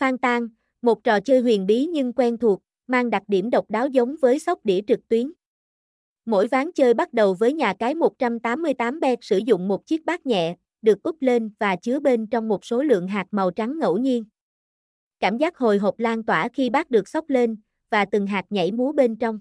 Phan Tan, một trò chơi huyền bí nhưng quen thuộc, mang đặc điểm độc đáo giống với sóc đĩa trực tuyến. Mỗi ván chơi bắt đầu với nhà cái 188 bet sử dụng một chiếc bát nhẹ, được úp lên và chứa bên trong một số lượng hạt màu trắng ngẫu nhiên. Cảm giác hồi hộp lan tỏa khi bát được sóc lên, và từng hạt nhảy múa bên trong.